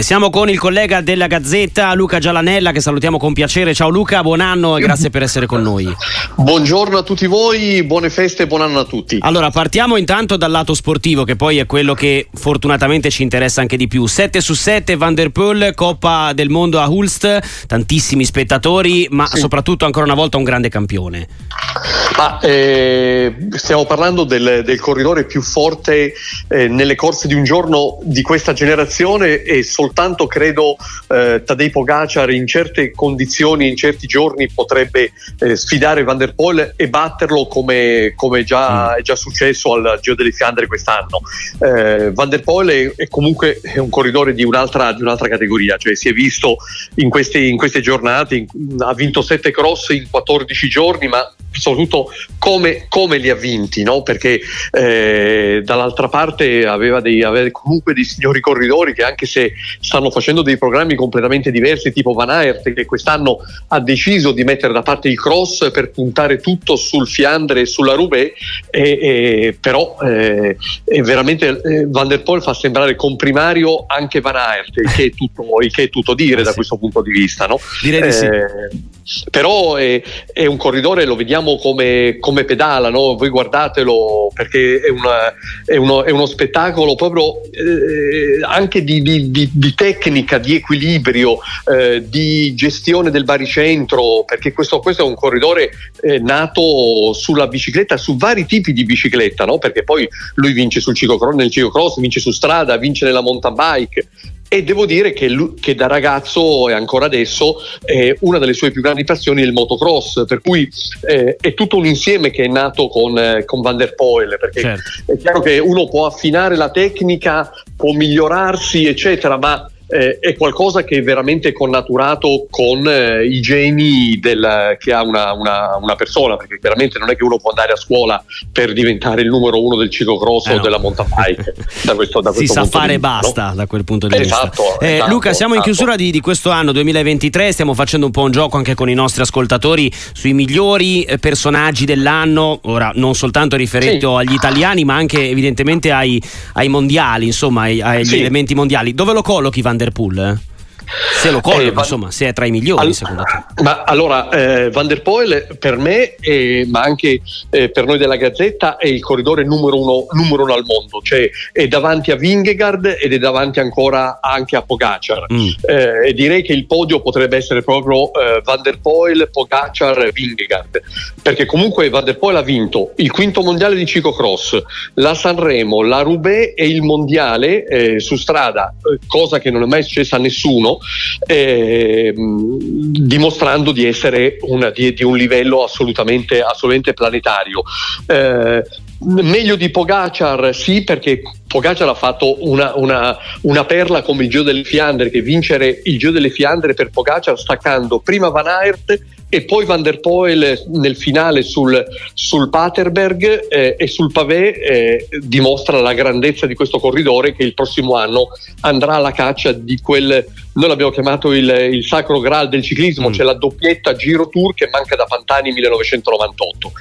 Siamo con il collega della Gazzetta Luca Gialanella che salutiamo con piacere. Ciao Luca, buon anno e grazie per essere con noi. Buongiorno a tutti voi, buone feste e buon anno a tutti. Allora, partiamo intanto dal lato sportivo che poi è quello che fortunatamente ci interessa anche di più. 7 su 7 Van der Poel, Coppa del Mondo a Hulst, tantissimi spettatori, ma sì. soprattutto ancora una volta un grande campione. Ma, eh, stiamo parlando del, del, corridore più forte eh, nelle corse di un giorno di questa generazione e soltanto credo eh, Tadej Pogacar in certe condizioni, in certi giorni potrebbe eh, sfidare Van der Poel e batterlo come, come già, mm. è già successo al Giro delle Fiandre quest'anno. Eh, Van der Poel è, è, comunque è un corridore di un'altra, di un'altra, categoria, cioè si è visto in queste, in queste giornate, in, ha vinto 7 cross in 14 giorni, ma soprattutto come, come, li ha vinti, no? perché eh, dall'altra parte aveva, dei, aveva, comunque dei signori corridori che anche se stanno facendo dei programmi completamente diversi, tipo Van Aert che quest'anno ha deciso di mettere da parte il cross per puntare tutto sul Fiandre e sulla Roubaix, e, e, però eh, veramente eh, Van der Poel fa sembrare comprimario anche Van Aert, il che è tutto, che è tutto dire eh da questo punto di vista. No? Direi di sì eh, però è, è, un corridore, lo vediamo come, come pedala, no? voi guardatelo perché è, una, è, uno, è uno, spettacolo proprio eh, anche di, di, di, di, tecnica, di equilibrio, eh, di gestione del baricentro, perché questo, questo è un corridore eh, nato sulla bicicletta, su vari tipi di bicicletta, no? perché poi lui vince sul ciclocross, nel ciclocross, vince su strada, vince nella mountain bike, e devo dire che, lui, che, da ragazzo e ancora adesso eh, una delle sue più grandi passioni è il motocross, per cui eh, è tutto un insieme che è nato con, eh, con Van der Poel, perché certo. è chiaro che uno può affinare la tecnica, può migliorarsi, eccetera, ma eh, è qualcosa che è veramente connaturato con eh, i geni del, che ha una, una, una, persona, perché chiaramente non è che uno può andare a scuola per diventare il numero uno del ciclocross eh o no. della mountain bike. da questo, da questo si sa fare e basta no? da quel punto di esatto, vista. Eh, esatto, Luca, siamo esatto. in chiusura di, di, questo anno 2023, stiamo facendo un po' un gioco anche con i nostri ascoltatori sui migliori eh, personaggi dell'anno, ora non soltanto riferito sì. agli italiani, ma anche evidentemente ai, ai mondiali, insomma, ai, agli sì. elementi mondiali. Dove lo collochi Van Van der Eh? Se lo colloca, eh, Van... insomma, se è tra i migliori, All... secondo te. Ma allora, eh, Van der Poel per me, eh, ma anche eh, per noi della Gazzetta, è il corridore numero uno, numero uno al mondo, cioè è davanti a Vingegaard ed è davanti ancora anche a Pogacar. Mm. Eh, direi che il podio potrebbe essere proprio eh, Van der Poel, Pogacar, Vingegaard, perché comunque Van der Poel ha vinto il quinto mondiale di ciclocross, la Sanremo, la Roubaix e il mondiale su strada, cosa che non è mai successa a nessuno eh, dimostrando di essere una, di, di, un livello assolutamente, assolutamente planetario. Eh, meglio di Pogacar sì perché Pogacar ha fatto una, una, una, perla come il Giro delle Fiandre che vincere il Giro delle Fiandre per Pogacar staccando prima Van Aert e poi Van der Poel nel finale sul, sul Paterberg eh, e sul pavé eh, dimostra la grandezza di questo corridore che il prossimo anno andrà alla caccia di quel noi l'abbiamo chiamato il, il sacro graal del ciclismo, mm. cioè la doppietta Giro Tour che manca da Pantani 1998.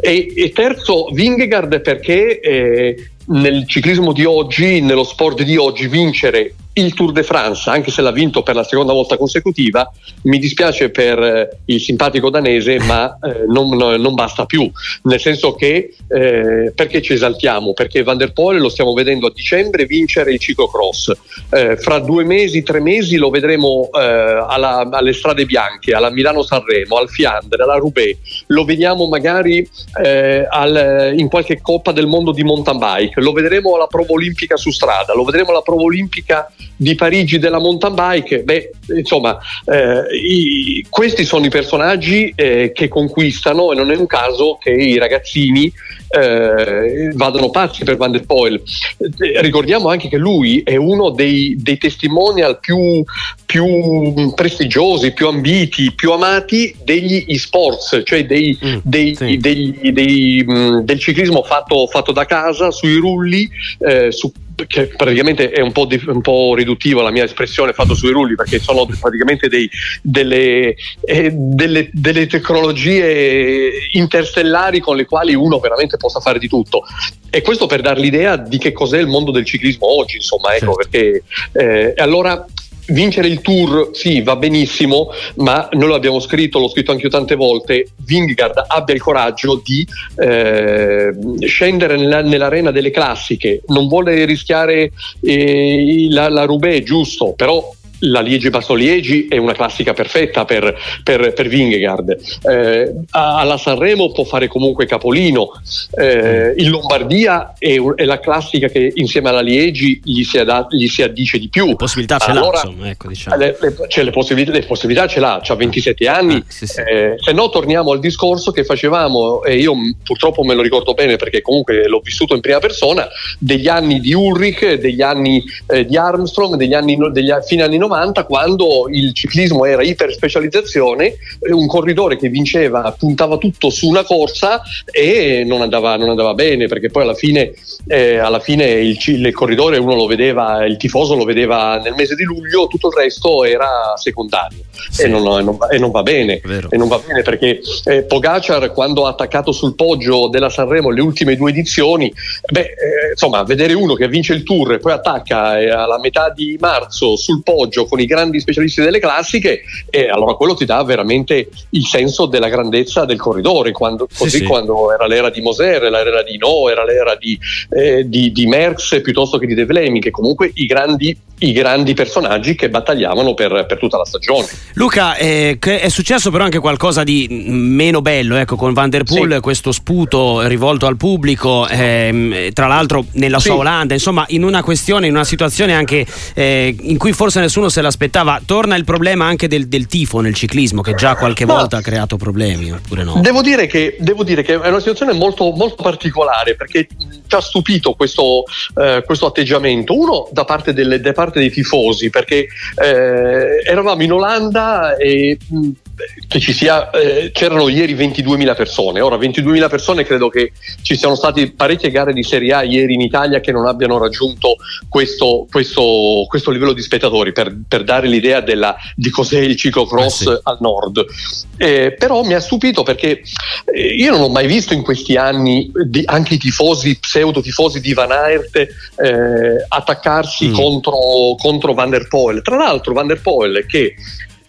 E, e terzo, Vingegaard perché eh, nel ciclismo di oggi, nello sport di oggi, vincere il Tour de France, anche se l'ha vinto per la seconda volta consecutiva, mi dispiace per eh, il simpatico danese, ma eh, non, non, basta più. Nel senso che eh, perché ci esaltiamo? Perché Van der Poel lo stiamo vedendo a dicembre vincere il ciclocross. Eh, fra due mesi, tre mesi lo vedremo eh, alla, alle strade bianche, alla Milano-Sanremo, al Fiandre, alla Roubaix. Lo vediamo magari eh, al, in qualche Coppa del Mondo di mountain bike. Lo vedremo alla prova olimpica su strada. Lo vedremo alla prova olimpica di Parigi della mountain bike, beh, insomma, eh, i, questi sono i personaggi eh, che conquistano e non è un caso che i ragazzini eh, vadano pazzi per Van der Poel. Eh, ricordiamo anche che lui è uno dei, dei testimonial più, più, prestigiosi, più ambiti, più amati degli esports, cioè dei, mm, dei, sì. dei, mm, del ciclismo fatto, fatto, da casa, sui rulli, eh, su che praticamente è un po', di, un po', riduttivo la mia espressione fatto sui rulli perché sono praticamente dei, delle, eh, delle, delle, tecnologie interstellari con le quali uno veramente possa fare di tutto e questo per dar l'idea di che cos'è il mondo del ciclismo oggi insomma ecco certo. perché eh, allora Vincere il tour, sì, va benissimo, ma noi lo abbiamo scritto, l'ho scritto anche io tante volte, Vingegaard abbia il coraggio di eh, scendere nella, nell'arena delle classiche, non vuole rischiare eh, la, la Roubaix, giusto, però la Liegi-Basso-Liegi è una classica perfetta per, per, per Vingegaard. Eh, alla Sanremo può fare comunque capolino. Eh, in Lombardia è, è, la classica che insieme alla Liegi gli si, ad, gli si addice di più. Le possibilità ce allora, l'ha, insomma, ecco, diciamo. le, le, cioè, le, possibilità, le, possibilità, ce l'ha, ha 27 anni. Ah, sì, sì. Eh, se no torniamo al discorso che facevamo, e io purtroppo me lo ricordo bene perché comunque l'ho vissuto in prima persona, degli anni di Ulrich, degli anni eh, di Armstrong, degli anni, degli, fine anni 90 90 quando il ciclismo era iperspecializzazione, un corridore che vinceva puntava tutto su una corsa e non andava, non andava bene perché poi alla fine, eh, alla fine il, il, corridore uno lo vedeva, il tifoso lo vedeva nel mese di luglio, tutto il resto era secondario sì. e, non, e, non, e, non, va bene. E non va bene perché eh, Pogacar quando ha attaccato sul poggio della Sanremo le ultime due edizioni, beh, eh, insomma, vedere uno che vince il tour e poi attacca eh, alla metà di marzo sul poggio con i grandi specialisti delle classiche e allora quello ti dà veramente il senso della grandezza del corridore, quando, così sì, quando era l'era di Moser, era l'era di No, era l'era di, eh, di, di Merckx piuttosto che di De Vleming, che comunque i grandi i grandi personaggi che battagliavano per, per tutta la stagione. Luca, eh, è successo però anche qualcosa di meno bello ecco, con Van der Poel, sì. questo sputo rivolto al pubblico, ehm, tra l'altro nella sua Olanda, insomma in una questione, in una situazione anche eh, in cui forse nessuno se l'aspettava. Torna il problema anche del, del tifo nel ciclismo che già qualche Ma volta ha creato problemi, oppure no? Devo dire che, devo dire che è una situazione molto, molto particolare perché ci ha stupito questo, eh, questo atteggiamento. Uno da parte delle, da parte dei tifosi, perché eh, eravamo in Olanda e mh, che ci sia, eh, c'erano ieri 22.000 persone, ora 22.000 persone credo che ci siano state parecchie gare di Serie A ieri in Italia che non abbiano raggiunto questo, questo, questo livello di spettatori per, per dare l'idea della, di cos'è il ciclocross eh sì. al nord. Eh, però mi ha stupito perché eh, io non ho mai visto in questi anni di, anche i tifosi, pseudo tifosi di Van Aert eh, attaccarsi mm. contro, contro Van der Poel. Tra l'altro Van der Poel che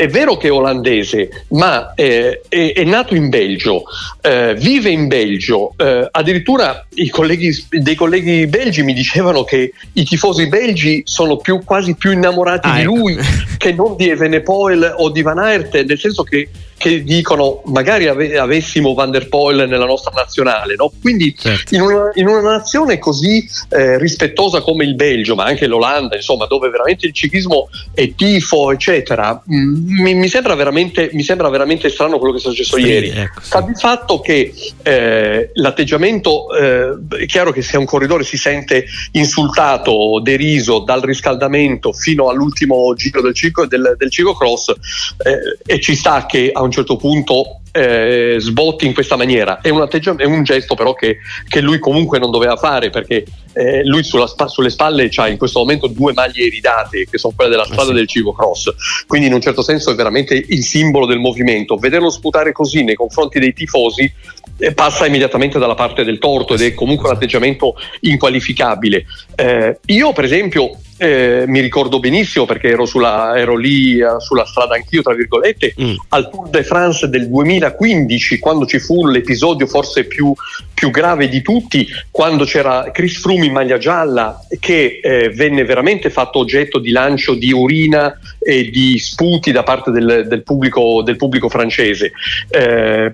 è vero che è olandese, ma eh, è, è, nato in Belgio, eh, vive in Belgio. Eh, addirittura colleghi, dei colleghi belgi mi dicevano che i tifosi belgi sono più, quasi più innamorati ah, di ecco. lui che non di Evenepoel o di Van Aert, nel senso che che dicono magari ave- avessimo Van der Poel nella nostra nazionale, no? quindi certo. in, una, in, una, nazione così eh, rispettosa come il Belgio, ma anche l'Olanda, insomma, dove veramente il ciclismo è tifo, eccetera, mh, mm, mi, mi, sembra mi, sembra veramente, strano quello che è successo sì, ieri. Ecco, sì. il fatto che eh, l'atteggiamento, eh, è chiaro che se un corridore si sente insultato, deriso dal riscaldamento fino all'ultimo giro del, ciclo, del, del ciclocross, eh, e ci sta che a un un certo punto eh, sbotti in questa maniera. È un, è un gesto però che, che, lui comunque non doveva fare perché eh, lui sulla, sulle spalle ha in questo momento due maglie iridate che sono quelle della strada eh sì. del ciclocross, quindi in un certo senso è veramente il simbolo del movimento. Vederlo sputare così nei confronti dei tifosi eh, passa immediatamente dalla parte del torto ed è comunque un atteggiamento inqualificabile. Eh, io per esempio eh, mi ricordo benissimo perché ero, sulla, ero lì uh, sulla strada anch'io, tra virgolette, mm. al Tour de France del 2015, quando ci fu l'episodio forse più, più grave di tutti, quando c'era Chris Froome in maglia gialla che eh, venne veramente fatto oggetto di lancio di urina e di sputi da parte del, del, pubblico, del pubblico, francese, eh,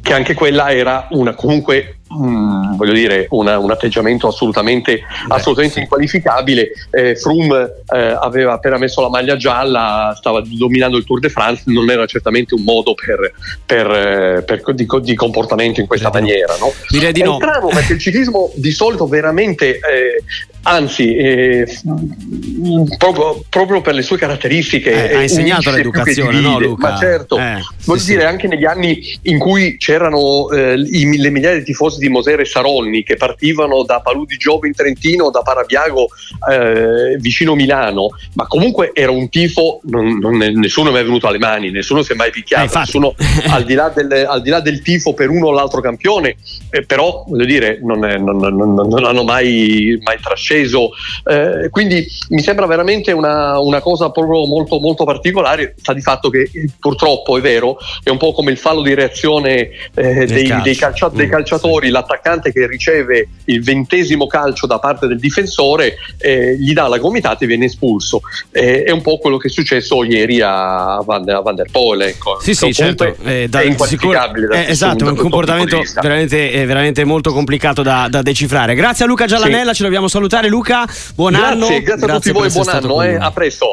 che anche quella era una comunque Mm, voglio dire, una, un atteggiamento assolutamente, assolutamente inqualificabile. Eh, Froome eh, aveva appena messo la maglia gialla, stava dominando il Tour de France, non era certamente un modo per, per, eh, per di, di, comportamento in questa maniera. No? Direi di È no. strano perché il ciclismo di solito veramente eh, anzi eh, proprio, proprio, per le sue caratteristiche eh, ha insegnato l'educazione no Luca? ma certo eh, voglio sì, dire sì. anche negli anni in cui c'erano eh, i, le migliaia di tifosi di Mosere e Saronni che partivano da Palù di Giove in Trentino, da Parabiago eh, vicino Milano, ma comunque era un tifo, non, non, nessuno è mai venuto alle mani, nessuno si è mai picchiato, eh, nessuno, al, di del, al, di là del, tifo per uno o l'altro campione, eh, però voglio dire, non, è, non, non hanno mai, mai trasceso. Eh, quindi mi sembra veramente una, una, cosa proprio molto, molto particolare. Sta di fatto che purtroppo è vero, è un po' come il fallo di reazione eh, dei, dei, calcia, dei, mm, calciatori, sì. l'attaccante che riceve il ventesimo calcio da parte del difensore, eh, gli dà la gomitata e viene espulso. è un po' quello che è successo ieri a Van, a Van der Poel. Ecco. Sì, sì, certo. Eh, da, è inqualificabile. Sicur- eh, esatto, è un comportamento veramente, veramente, molto complicato da, da, decifrare. Grazie a Luca Giallanella, sì. ci dobbiamo salutare. Luca, buon grazie, anno. Grazie, grazie a tutti voi, buon anno. Eh, a presto.